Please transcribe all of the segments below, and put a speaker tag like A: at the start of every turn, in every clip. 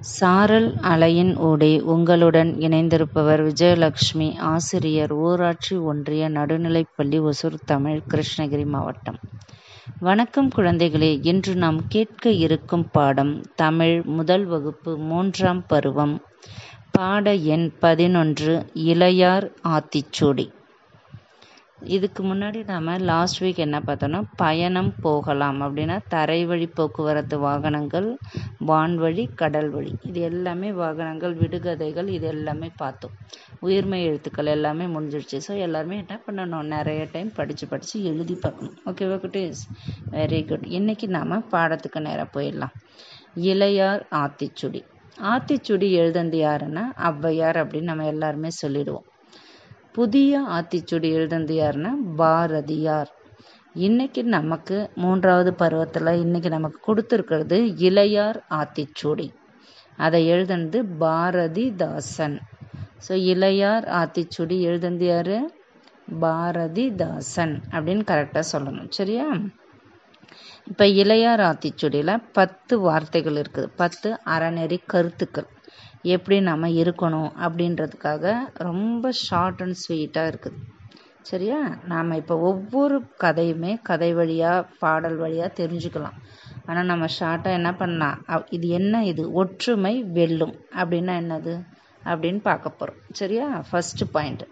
A: சாரல் அலையின் ஊடே உங்களுடன் இணைந்திருப்பவர் விஜயலட்சுமி ஆசிரியர் ஊராட்சி ஒன்றிய நடுநிலைப்பள்ளி ஒசூர் தமிழ் கிருஷ்ணகிரி மாவட்டம். வணக்கம் குழந்தைகளே இன்று நாம் கேட்க இருக்கும் பாடம் தமிழ் முதல் வகுப்பு மூன்றாம் பருவம் பாட எண் பதினொன்று இளையார் ஆத்திச்சூடி. இதுக்கு முன்னாடி நாம் லாஸ்ட் வீக் என்ன பார்த்தோன்னா பயணம் போகலாம் அப்படின்னா தரை வழி போக்குவரத்து வாகனங்கள் வான்வழி கடல் வழி இது எல்லாமே வாகனங்கள் விடுகதைகள் இது எல்லாமே பார்த்தோம். உயிர்மை எழுத்துக்கள் எல்லாமே முடிஞ்சிடுச்சு ஸோ எல்லாருமே என்ன பண்ணணும்? நிறைய டைம் படித்து படித்து எழுதி பார்க்கணும். ஓகேவா குட்டீஸ்? வெரி குட் இன்றைக்கி நாம் பாடத்துக்கு நேராக போயிடலாம். இளையார் ஆத்திச்சுடி. ஆத்திச்சுடி எழுதந்து யாருன்னா ஔவையார் அப்படின்னு நம்ம எல்லாருமே சொல்லிடுவோம். புதிய ஆத்திச்சுடி எழுதந்து யாருன்னா பாரதியார். இன்னைக்கு நமக்கு மூன்றாவது பருவத்தில் இன்னைக்கு நமக்கு கொடுத்துருக்கிறது இளையார் ஆத்திச்சூடி. அதை எழுதுனது பாரதிதாசன். ஸோ இளையார் ஆத்திச்சுடி எழுதுனது யாரு? பாரதிதாசன் அப்படின்னு கரெக்டாக சொல்லணும். சரியா? இப்போ இளையார் ஆத்திச்சுடியில் பத்து வார்த்தைகள் இருக்குது. பத்து அறநெறி கருத்துக்கள். எப்படி நம்ம இருக்கணும் அப்படின்றதுக்காக ரொம்ப ஷார்ட் அண்ட் ஸ்வீட்டாக இருக்குது. சரியா? நாம் இப்போ ஒவ்வொரு கதையுமே கதை வழியாக பாடல் வழியாக தெரிஞ்சுக்கலாம். ஆனால் நம்ம ஷார்ட்டாக என்ன பண்ணலாம் இது என்ன இது? ஒற்றுமை வெல்லும். அப்படின்னா என்னது? அப்படின்னு பார்க்க போகிறோம் சரியா? ஃபஸ்ட்டு பாயிண்ட்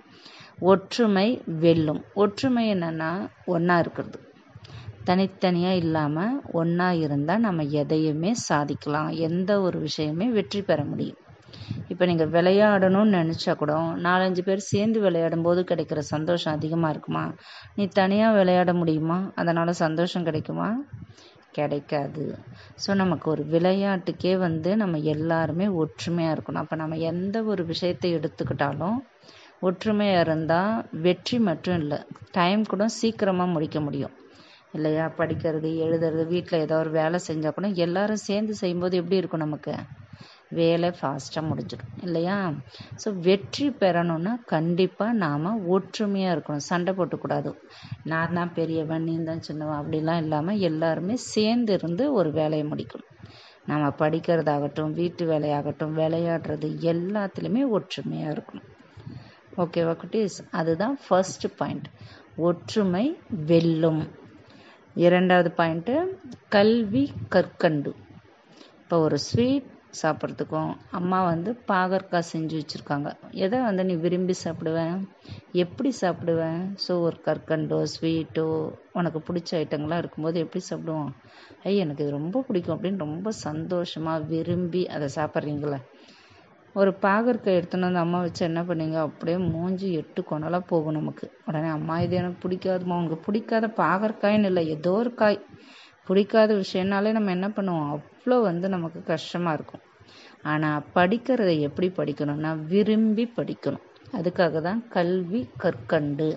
A: ஒற்றுமை வெல்லும். ஒற்றுமை என்னென்னா ஒன்றா இருக்கிறது. தனித்தனியாக இல்லாமல் ஒன்றா இருந்தால் நம்ம எதையுமே சாதிக்கலாம். எந்த ஒரு விஷயமே வெற்றி பெற முடியும். இப்போ நீங்கள் விளையாடணும்னு நினச்சா கூட நாலஞ்சு பேர் சேர்ந்து விளையாடும் போது கிடைக்கிற சந்தோஷம் அதிகமாக இருக்குமா? நீ தனியாக விளையாட முடியுமா? அதனால் சந்தோஷம் கிடைக்குமா? கிடைக்காது. ஸோ நமக்கு ஒரு விளையாட்டுக்கே வந்து நம்ம எல்லாருமே ஒற்றுமையாக இருக்கணும். அப்போ நம்ம எந்த ஒரு விஷயத்தை எடுத்துக்கிட்டாலும் ஒற்றுமையாக இருந்தால் வெற்றி மட்டும் இல்லை டைம் கூட சீக்கிரமாக முடிக்க முடியும். இல்லையா? படிக்கிறது எழுதுறது வீட்டில் ஏதோ ஒரு வேலை செஞ்சால் கூட எல்லாரும் சேர்ந்து செய்யும்போது எப்படி இருக்கும் நமக்கு? வேலை ஃபாஸ்ட்டாக முடிஞ்சிடும். இல்லையா? ஸோ வெற்றி பெறணும்னா கண்டிப்பாக நாம் ஒற்றுமையாக இருக்கணும். சண்டை போட்டுக்கூடாது. நான் தான் பெரியவன் நீ தான் சின்னவன் அப்படிலாம் இல்லாமல் எல்லாருமே சேர்ந்து இருந்து ஒரு வேலையை முடிக்கணும். நம்ம படிக்கிறதாகட்டும் வீட்டு வேலையாகட்டும் விளையாடுறது எல்லாத்துலேயுமே ஒற்றுமையாக இருக்கணும். ஓகேவா குட்டீஸ்? அதுதான் ஃபர்ஸ்ட் பாயிண்ட் ஒற்றுமை வெல்லும். இரண்டாவது பாயிண்ட்டு கல்வி கற்கண்டு. இப்போ ஒரு ஸ்வீட் சாப்பிட்றதுக்கும் அம்மா வந்து பாகற்காய் செஞ்சு வச்சுருக்காங்க. எதை வந்து நீ விரும்பி சாப்பிடுவேன் எப்படி சாப்பிடுவேன் ஸோ ஒரு கற்கண்டோ ஸ்வீட்டோ உனக்கு பிடிச்ச ஐட்டங்கள்லாம் இருக்கும்போது எப்படி சாப்பிடுவோம்? ஐ எனக்கு இது ரொம்ப பிடிக்கும் அப்படின்னு ரொம்ப சந்தோஷமாக விரும்பி அதை சாப்பிட்றீங்களே. ஒரு பாகற்காய் எடுத்துன்னு வந்து அம்மா வச்சு என்ன பண்ணீங்க? அப்படியே மூஞ்சி எட்டு கொண்டலாம் போகும் நமக்கு. உடனே அம்மா இது எனக்கு பிடிக்காதுமா உனக்கு பிடிக்காத பாகற்காயின்னு இல்லை. ஏதோ ஒரு காய். பிடிக்காத விஷயம்னாலே நம்ம என்ன பண்ணுவோம்? அவ்வளோ வந்து நமக்கு கஷ்டமாக இருக்கும். ஆனால் படிக்கிறத எப்படி படிக்கணும்னா விரும்பி படிக்கணும். அதுக்காக தான் கல்வி கற்கண்டு.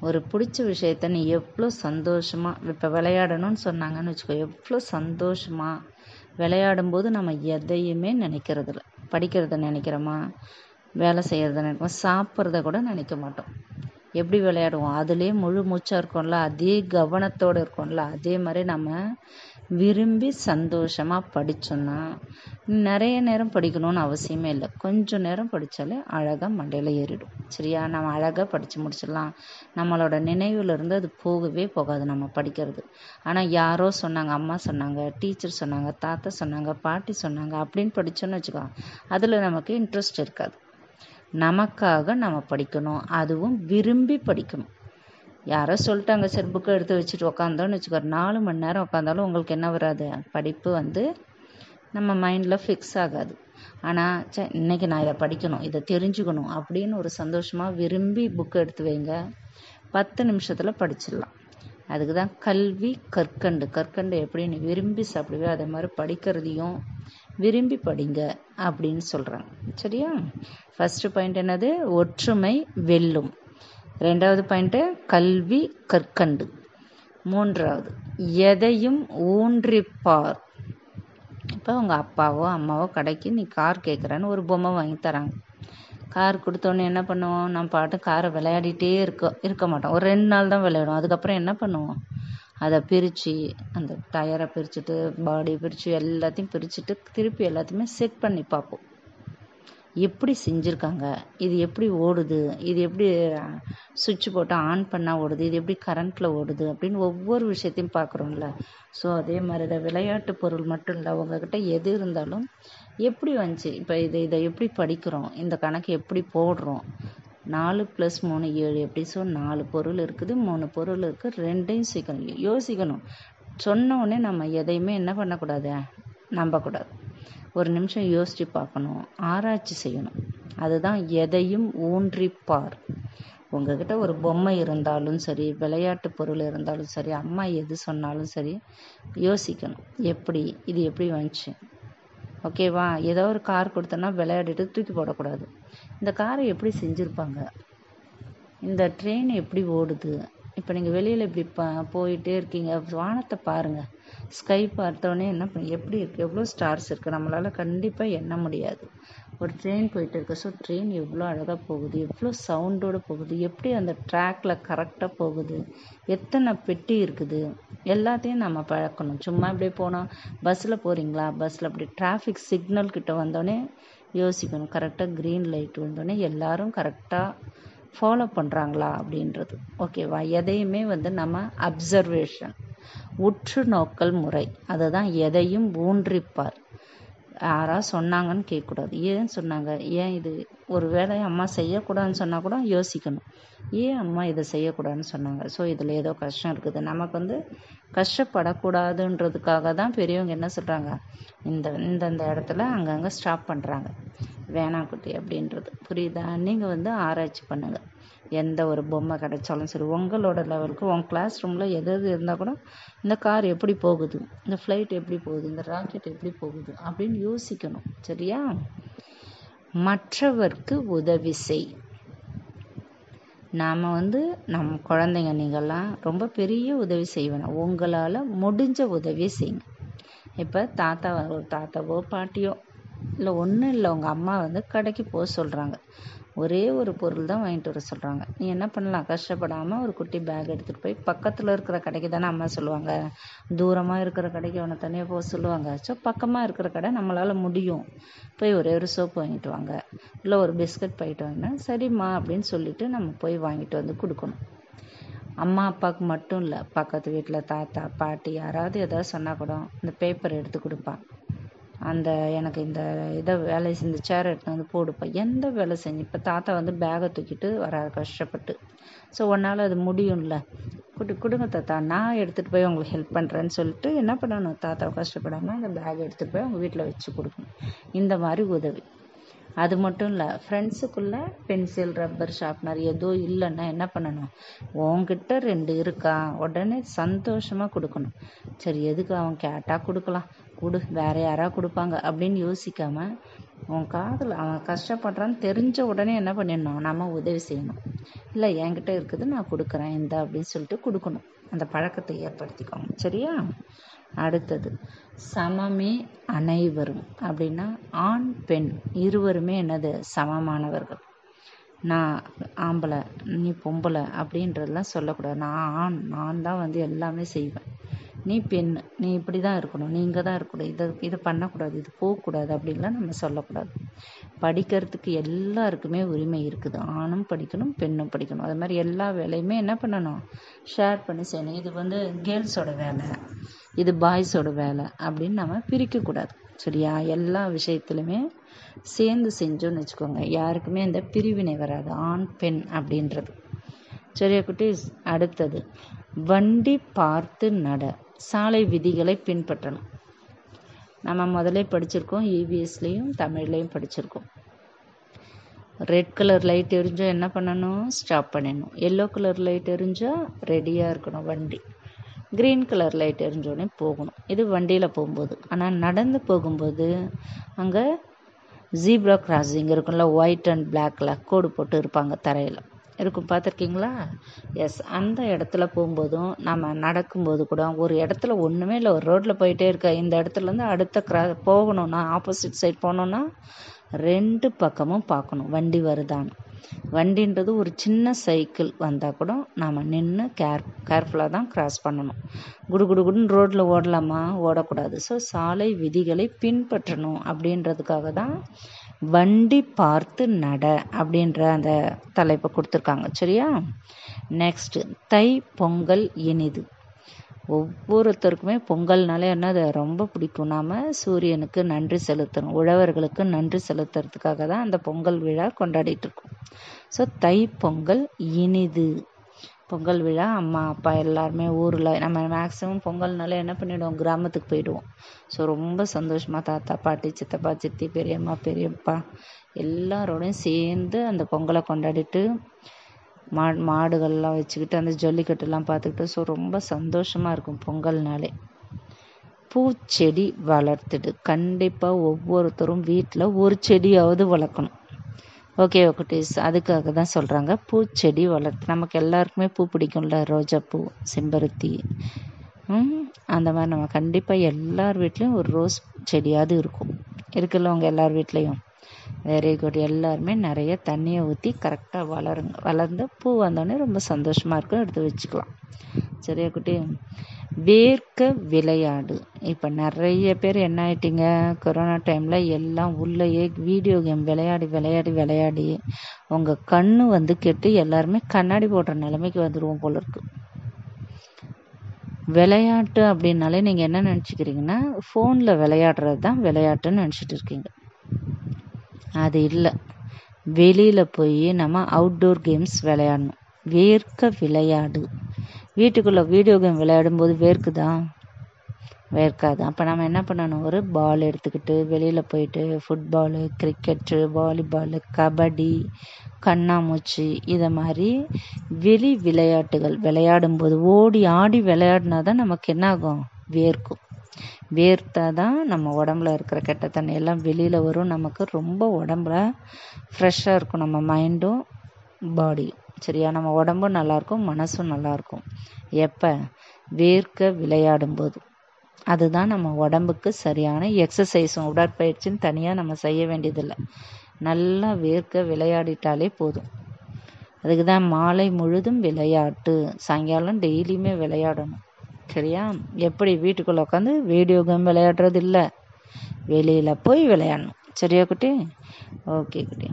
A: ஒரு பிடிச்ச விஷயத்த நீ எவ்வளோ சந்தோஷமாக இப்போ விளையாடணும்னு சொன்னாங்கன்னு வச்சுக்கோ எவ்வளோ சந்தோஷமாக விளையாடும்போது நம்ம எதையுமே நினைக்கிறதில்ல. படிக்கிறத நினைக்கிறோமா? வேலை செய்கிறத நினைக்கிறோம்? சாப்பிட்றத கூட நினைக்க மாட்டோம். எப்படி விளையாடுவோம்? அதுலேயே முழு மூச்சாக இருக்கோம்ல அதே கவனத்தோடு இருக்கோம்ல அதே மாதிரி நம்ம விரும்பி சந்தோஷமாக படித்தோன்னா நிறைய நேரம் படிக்கணும்னு அவசியமே இல்லை. கொஞ்சம் நேரம் படித்தாலே அழகாக மண்டையில் ஏறிடும். சரியா? நம்ம அழகாக படித்து முடிச்சிடலாம். நம்மளோட நினைவுலேருந்து அது போகவே போகாது நம்ம படிக்கிறது. ஆனால் யாரோ சொன்னாங்க அம்மா சொன்னாங்க டீச்சர் சொன்னாங்க தாத்தா சொன்னாங்க பாட்டி சொன்னாங்க அப்படின்னு படித்தோன்னு வச்சுக்கோ அதில் நமக்கு இன்ட்ரெஸ்ட் இருக்காது. நமக்காக நம்ம படிக்கணும். அதுவும் விரும்பி படிக்கணும். யாரோ சொல்லிட்டாங்க சரி புக்கை எடுத்து வச்சுட்டு உக்காந்தோன்னு வச்சுக்கோ நாலு மணி நேரம் உட்காந்தாலும் உங்களுக்கு என்ன வராது? படிப்பு வந்து நம்ம மைண்டில் ஃபிக்ஸ் ஆகாது. ஆனால் சே இன்றைக்கி நான் இதை படிக்கணும் இதை தெரிஞ்சுக்கணும் அப்படின்னு ஒரு சந்தோஷமாக விரும்பி புக்கு எடுத்து வைங்க. பத்து நிமிஷத்தில் படிச்சிடலாம். அதுக்கு தான் கல்வி கற்கண்டு. கற்கண்டு எப்படி நீ விரும்பி சாப்பிடுவே அதே மாதிரி படிக்கிறதையும் விரும்பி படிங்க அப்படின்னு சொல்கிறாங்க சரியா? ஃபஸ்ட்டு பாயிண்ட் என்னது? ஒற்றுமை வெல்லும். ரெண்டாவது பாயிண்ட்டு கல்வி கற்கண்டு. மூன்றாவது எதையும் ஊன்றிப்பார். இப்போ உங்கள் அப்பாவோ அம்மாவோ கடைக்கு நீ கார் கேட்குறேன்னு ஒரு பொம்மை வாங்கி தராங்க. கார் கொடுத்தோன்னே என்ன பண்ணுவோம்? நம்ம பாட்டு காரை விளையாடிட்டே இருக்க இருக்க மாட்டோம். ஒரு ரெண்டு நாள் தான் விளையாடுவோம். அதுக்கப்புறம் என்ன பண்ணுவோம்? அதை பிரித்து அந்த டயரை பிரிச்சுட்டு பாடி பிரித்து எல்லாத்தையும் பிரிச்சுட்டு திருப்பி எல்லாத்தையுமே செட் பண்ணி பார்ப்போம். எப்படி செஞ்சுருக்காங்க? இது எப்படி ஓடுது? இது எப்படி சுவிட்ச் போட்டு ஆன் பண்ணால் ஓடுது? இது எப்படி கரண்ட்டில் ஓடுது? அப்படின்னு ஒவ்வொரு விஷயத்தையும் பார்க்குறோம்ல. ஸோ அதே மாதிரி தான் விளையாட்டு பொருள் மட்டும் இல்லை உங்ககிட்ட எது இருந்தாலும் எப்படி வந்துச்சு? இப்போ இதை இதை எப்படி படிக்கிறோம்? இந்த கணக்கு எப்படி போடுறோம்? நாலு ப்ளஸ் மூணு ஏழு எப்படி? ஸோ நாலு பொருள் இருக்குது மூணு பொருள் இருக்குது ரெண்டையும் சீக்கணும். யோசிக்கணும். சொன்ன உடனே நம்ம எதையுமே என்ன பண்ணக்கூடாது? நம்பக்கூடாது. ஒரு நிமிஷம் யோசித்து பார்க்கணும். ஆராய்ச்சி செய்யணும். அதுதான் எதையும் ஊன்றிப்பார். உங்ககிட்ட ஒரு பொம்மை இருந்தாலும் சரி விளையாட்டு பொருள் இருந்தாலும் சரி அம்மா எது சொன்னாலும் சரி யோசிக்கணும். எப்படி? இது எப்படி வந்துச்சு? ஓகேவா ஏதோ ஒரு கார் கொடுத்தோன்னா விளையாடிட்டு தூக்கி போடக்கூடாது. இந்த காரை எப்படி செஞ்சுருப்பாங்க? இந்த ட்ரெயின் எப்படி ஓடுது? இப்போ நீங்கள் வெளியில் இப்படி ப போயிட்டே இருக்கீங்க. வானத்தை பாருங்கள் ஸ்கை பார்த்தோன்னே என்ன பண்ண எப்படி இருக்குது எவ்வளோ ஸ்டார்ஸ் இருக்குது நம்மளால் கண்டிப்பாக எண்ண முடியாது. ஒரு ட்ரெயின் போயிட்டு இருக்கு. ஸோ ட்ரெயின் எவ்வளோ அழகாக போகுது? எவ்வளோ சவுண்டோடு போகுது? எப்படி அந்த ட்ராக்ல கரெக்டாக போகுது? எத்தனை பெட்டி இருக்குது? எல்லாத்தையும் நம்ம பழக்கணும். சும்மா இப்படியே போனால் பஸ்ஸில் போகிறீங்களா பஸ்ஸில் அப்படி டிராஃபிக் சிக்னல் கிட்ட வந்தோடனே யோசிக்கணும். கரெக்டாக க்ரீன் லைட் வந்தோடனே எல்லாரும் கரெக்டாக ஃபாலோ பண்ணுறாங்களா அப்படின்றது. ஓகேவா எதையுமே வந்து நம்ம அப்சர்வேஷன் உற்று நோக்கல் முறை. அதை தான் எதையும் ஊன்றிப்பார். யாராவது சொன்னாங்கன்னு கேட்கக்கூடாது. ஏன் சொன்னாங்க? ஏன் இது ஒரு வேலை அம்மா செய்யக்கூடாதுன்னு சொன்னால் கூட யோசிக்கணும். ஏன் அம்மா இதை செய்யக்கூடாதுன்னு சொன்னாங்க? ஸோ இதில் ஏதோ கஷ்டம் இருக்குது. நமக்கு வந்து கஷ்டப்படக்கூடாதுன்றதுக்காக தான் பெரியவங்க என்ன சொல்கிறாங்க இந்த இந்தந்த இடத்துல அங்கங்கே ஸ்டாப் பண்ணுறாங்க வேணாம் குட்டி அப்படின்றது. புரியுதா? நீங்கள் வந்து ஆராய்ச்சி பண்ணுங்கள் எந்த ஒரு பொம்மை கிடைச்சாலும் சரி உங்களோட லெவலுக்கு உங்கள் கிளாஸ் ரூமில் எது எது இருந்தால் கூட இந்த கார் எப்படி போகுது இந்த ஃப்ளைட் எப்படி போகுது இந்த ராக்கெட் எப்படி போகுது அப்படின்னு யோசிக்கணும் சரியா? மற்றவர்க்கு உதவி செய். நாம் வந்து நம் குழந்தைங்க நீங்கள்லாம் ரொம்ப பெரிய உதவி செய்வேன். உங்களால் முடிஞ்ச உதவி செய்யுங்க. இப்போ தாத்தா ஒரு தாத்தாவோ பாட்டியோ இல்லை ஒன்றும் இல்லை உங்கள் அம்மா வந்து கடைக்கு போக சொல்கிறாங்க ஒரே ஒரு பொருள் தான் வாங்கிட்டு வர சொல்கிறாங்க நீ என்ன பண்ணலாம்? கஷ்டப்படாமல் ஒரு குட்டி பேக் எடுத்துகிட்டு போய் பக்கத்தில் இருக்கிற கடைக்கு தானே அம்மா சொல்லுவாங்க. தூரமாக இருக்கிற கடைக்கு அவனை தனியாக போக சொல்லுவாங்க. ஸோ பக்கமாக இருக்கிற கடை நம்மளால் முடியும். போய் ஒரே ஒரு சோப்பு வாங்கிட்டு வாங்க. இல்லை ஒரு பிஸ்கட் போயிட்டு வாங்கினா சரிம்மா அப்படின்னு சொல்லிட்டு நம்ம போய் வாங்கிட்டு வந்து கொடுக்கணும். அம்மா அப்பாவுக்கு மட்டும் இல்லை பக்கத்து வீட்டில் தாத்தா பாட்டி யாராவது எதாவது சொன்னால் கூட இந்த பேப்பர் எடுத்து கொடுப்பான் அந்த எனக்கு இந்த இதை வேலை செஞ்ச சேர் எடுத்து வந்து போடுப்பா. எந்த வேலை செஞ்சு? இப்போ தாத்தா வந்து பேகை தூக்கிட்டு வரா கஷ்டப்பட்டு. ஸோ உன்னால் அது முடியும்ல. குடு கொடுங்க தாத்தா. நான் எடுத்துகிட்டு போய் உங்களுக்கு ஹெல்ப் பண்ணுறேன்னு சொல்லிட்டு என்ன பண்ணணும்? தாத்தாவை கஷ்டப்படாமல் அந்த பேக் எடுத்துகிட்டு போய் அவங்க வீட்டில் வச்சு கொடுக்கணும். இந்த மாதிரி உதவி. அது மட்டும் இல்லை ஃப்ரெண்ட்ஸுக்குள்ளே பென்சில் ரப்பர் ஷார்ப்னர் ஏதோ இல்லைன்னா என்ன பண்ணணும்? உன்கிட்ட ரெண்டு இருக்கா? உடனே சந்தோஷமாக கொடுக்கணும். சரி எதுக்கு அவன் கேட்டால் கொடுக்கலாம். கொடு வேற யாராவது கொடுப்பாங்க அப்படின்னு யோசிக்காம உன் காதில் அவன் கஷ்டப்படுறான்னு தெரிஞ்ச உடனே என்ன பண்ணிடணும்? நம்ம உதவி செய்யணும். இல்லை என்கிட்ட இருக்குது நான் கொடுக்குறேன் இந்த அப்படின்னு சொல்லிட்டு கொடுக்கணும். அந்த பழக்கத்தை ஏற்படுத்திக்கோங்க. சரியா? அடுத்தது சமமே அனைவரும் அப்படின்னா ஆண் பெண் இருவருமே என்னது? சமமானவர்கள். நான் ஆம்பளை நீ பொம்பளை அப்படின்றதெல்லாம் சொல்லக்கூடாது. நான் ஆண் நான் தான் வந்து எல்லாமே செய்வேன். நீ பெண் நீ இப்படி தான் இருக்கணும் நீ இங்கே தான் இருக்கணும். இதை இதை பண்ணக்கூடாது இது போகக்கூடாது அப்படின்லாம் நம்ம சொல்லக்கூடாது. படிக்கிறதுக்கு எல்லாருக்குமே உரிமை இருக்குது. ஆணும் படிக்கணும் பெண்ணும் படிக்கணும். அது மாதிரி எல்லா வேலையுமே என்ன பண்ணணும்? ஷேர் பண்ணி செய்யணும். இது வந்து கேர்ள்ஸோட வேலை இது பாய்ஸோட வேலை அப்படின்னு நம்ம பிரிக்கக்கூடாது. சரியா? எல்லா விஷயத்துலையுமே சேர்ந்து செஞ்சோன்னு வச்சுக்கோங்க. யாருக்குமே இந்த பிரிவினை வராது. ஆண் பெண் அப்படின்றது. சரியா குட்டீஸ்? அடுத்தது வண்டி பார்த்து நட. சாலை விதிகளை பின்பற்றணும். நம்ம முதல்ல படிச்சிருக்கோம் இபிஎஸ்லேயும் தமிழ்லேயும் படிச்சிருக்கோம். ரெட் கலர் லைட் எரிஞ்சால் என்ன பண்ணணும்? ஸ்டாப் பண்ணிடணும் எல்லோ கலர் லைட் எரிஞ்சால் ரெடியாக இருக்கணும் வண்டி. க்ரீன் கலர் லைட் எரிஞ்சோடனே போகணும். இது வண்டியில் போகும்போது. ஆனால் நடந்து போகும்போது அங்கே ஜீப்ரா கிராசிங் இருக்கும்ல ஒயிட் அண்ட் பிளாக்ல கோடு போட்டு இருப்பாங்க தரையில். இருக்கும். பார்த்துருக்கீங்களா? எஸ் அந்த இடத்துல போகும்போதும் நம்ம நடக்கும்போது கூட ஒரு இடத்துல ஒன்றுமே இல்லை ஒரு ரோட்டில் போயிட்டே இருக்க. இந்த இடத்துலேருந்து அடுத்த க்ரா போகணும்னா ஆப்போசிட் சைட் போகணுன்னா ரெண்டு பக்கமும் பார்க்கணும். வண்டி வருதான்னு வண்டின்றது ஒரு சின்ன சைக்கிள் வந்தால் கூட நாம் நின்று கேர் கேர்ஃபுல்லாக தான் கிராஸ் பண்ணணும். குடு குடு குடுன்னு ரோட்டில் ஓடலாமா? ஓடக்கூடாது. ஸோ சாலை விதிகளை பின்பற்றணும் அப்படின்றதுக்காக தான் வண்டி பார்த்து நட அப்படின்ற அந்த தலைப்பை கொடுத்துருக்காங்க. சரியா? நெக்ஸ்ட் தை பொங்கல் இனிது. ஒவ்வொருத்தருக்குமே பொங்கல்னாலே என்னது ரொம்ப பிடிக்கும். நாம் சூரியனுக்கு நன்றி செலுத்தணும். உழவர்களுக்கு நன்றி செலுத்துறதுக்காக தான் அந்த பொங்கல் விழா கொண்டாடிட்டு இருக்கோம். ஸோ தை பொங்கல் இனிது. பொங்கல் விழா அம்மா அப்பா எல்லாருமே ஊரில் நம்ம மேக்ஸிமம் பொங்கல்னாலே என்ன பண்ணிவிடுவோம் கிராமத்துக்கு போயிடுவோம். ஸோ ரொம்ப சந்தோஷமாக தாத்தா பாட்டி சித்தப்பா சித்தி பெரியம்மா பெரியப்பா எல்லாரோடையும் சேர்ந்து அந்த பொங்கலை கொண்டாடிட்டு மா மாடுகள்லாம் வச்சுக்கிட்டு அந்த ஜல்லிக்கட்டுலாம் பார்த்துக்கிட்டு ஸோ ரொம்ப சந்தோஷமாக இருக்கும் பொங்கல்னாலே. பூச்செடி வளர்த்துட்டு கண்டிப்பாக ஒவ்வொருத்தரும் வீட்டில் ஒரு செடியாவது வளர்க்கணும். ஓகே குட்டீஸ் அதுக்காக தான் சொல்கிறாங்க பூச்செடி வளர்த்து நமக்கு எல்லாருக்குமே பூ பிடிக்கும்ல. ரோஜாப்பூ செம்பருத்தி. அந்த மாதிரி நம்ம கண்டிப்பாக எல்லார் வீட்லேயும் ஒரு ரோஸ் செடியாவது இருக்கும். இருக்குல்ல எல்லார் வீட்லேயும்? வெரி குட் எல்லாருமே நிறைய தண்ணியை ஊற்றி கரெக்டாக வளருங்க. வளர்ந்து பூ வந்தோடனே ரொம்ப சந்தோஷமாக இருக்கும் எடுத்து வச்சுக்கலாம். சரியா குட்டி? வேர்க்க விளையாடு. இப்போ நிறைய பேர் என்ன ஆயிட்டீங்க? கொரோனா டைமில் எல்லாம் உள்ளேயே வீடியோ கேம் விளையாடி விளையாடி விளையாடி உங்கள் கண்ணு வந்து கெட்டு எல்லாருமே கண்ணாடி போடுற நிலைமைக்கு வந்துடுவோம் போல இருக்கு. விளையாட்டு அப்படின்னாலே நீங்கள் என்ன நினச்சிக்கிறீங்கன்னா ஃபோனில் விளையாடுறது தான் விளையாட்டுன்னு நினச்சிட்டு இருக்கீங்க. அது இல்லை. வெளியில் போய் நம்ம அவுட்டோர் கேம்ஸ் விளையாடணும். வேர்க்க விளையாடு. வீட்டுக்குள்ளே வீடியோ கேம் விளையாடும்போது வேர்க்குதா? வேர்க்காது? அப்போ நம்ம என்ன பண்ணணும்? ஒரு பால் எடுத்துக்கிட்டு வெளியில் போயிட்டு ஃபுட்பாலு கிரிக்கெட்டு வாலிபாலு கபடி கண்ணாமூச்சி இதை மாதிரி வெளி விளையாட்டுகள் விளையாடும்போது ஓடி ஆடி விளையாடினா தான் நமக்கு என்ன ஆகும் வேர்க்கும். வேர்த்தா தான் நம்ம உடம்புல இருக்கிற கெட்ட தண்ணி எல்லாம் வெளியில் வரும். நமக்கு ரொம்ப உடம்புல ஃப்ரெஷ்ஷாக இருக்கும். நம்ம மைண்டும் பாடியும் சரியா? நம்ம உடம்பும் நல்லாயிருக்கும் மனசும் நல்லாயிருக்கும் எப்போ? வேர்க்க விளையாடும்போது. அதுதான் நம்ம உடம்புக்கு சரியான எக்ஸசைஸும் உடற்பயிற்சின்னு தனியாக நம்ம செய்ய வேண்டியதில்லை. நல்லா வேர்க்க விளையாடிட்டாலே போதும். அதுக்கு தான் மாலை முழுதும் விளையாட்டு சாயங்காலம் டெய்லியுமே விளையாடணும். சரியா? எப்படி? வீட்டுக்குள்ளே உட்காந்து வீடியோ கேம் விளையாடுறது இல்லை வெளியில் போய் விளையாடணும். சரியா குட்டி? ஓகே குட்டி.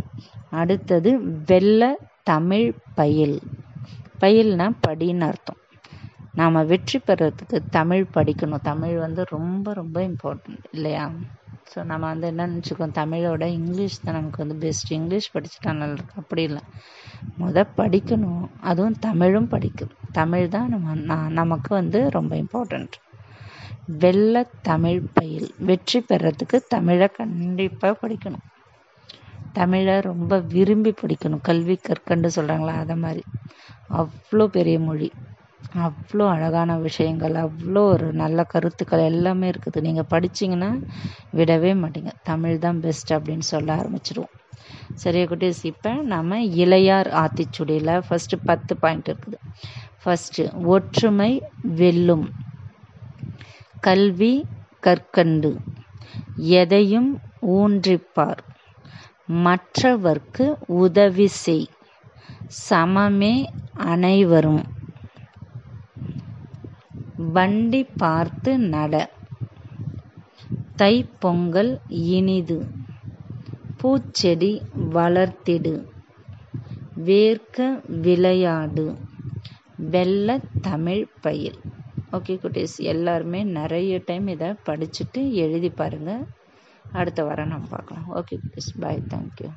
A: அடுத்தது வெள்ளை தமிழ் பயில். பயில்னா படின்னு அர்த்தம். நாம் வெற்றி பெறத்துக்கு தமிழ் படிக்கணும். தமிழ் வந்து ரொம்ப ரொம்ப இம்பார்ட்டண்ட் இல்லையா? ஸோ நம்ம வந்து என்ன நினச்சிக்கோம்? தமிழோட இங்கிலீஷ் தான் நமக்கு வந்து பெஸ்ட் இங்கிலீஷ் படிச்சுட்டா நல்லா அப்படி இல்லை. முத படிக்கணும். அதுவும் தமிழும் படிக்கும். தமிழ் தான் நம்ம நான் நமக்கு வந்து ரொம்ப இம்பார்ட்டண்ட் வெள்ள தமிழ் பயில். வெற்றி பெறத்துக்கு தமிழை கண்டிப்பாக படிக்கணும். தமிழை ரொம்ப விரும்பி படிக்கணும். கல்வி கற்கண்டு சொல்கிறாங்களா அதை மாதிரி. அவ்வளோ பெரிய மொழி. அவ்வளோ அழகான விஷயங்கள் அவ்வளோ ஒரு நல்ல கருத்துக்கள் எல்லாமே இருக்குது. நீங்கள் படிச்சிங்கன்னா விடவே மாட்டீங்க. தமிழ் தான் பெஸ்ட் அப்படின்னு சொல்ல ஆரம்பிச்சிடுவோம் சரியா குட்டீஸ் இப்போ நம்ம இளையார் ஆத்திச்சுடியில் ஃபஸ்ட்டு பத்து பாயிண்ட் இருக்குது. ஃபஸ்ட்டு ஒற்றுமை வெல்லும். கல்வி கற்கண்டு. எதையும் ஊன்றிப்பார். மற்றவர்க்கு உதவி செய். சமமே அனைவரும். வண்டி பார்த்து நட. தைப்பொங்கல் இனிது. பூச்செடி வளர்த்திடு. வேர்க்க விளையாடு. வெள்ள தமிழ் பயில் ஓகே குட்டீஸ் எல்லாருமே நிறைய டைம் இதை படிச்சுட்டு எழுதி பாருங்கள் அடுத்த வாரம் நம்ம பார்க்கலாம். ஓகே குட்டீஸ் பாய் தேங்க்யூ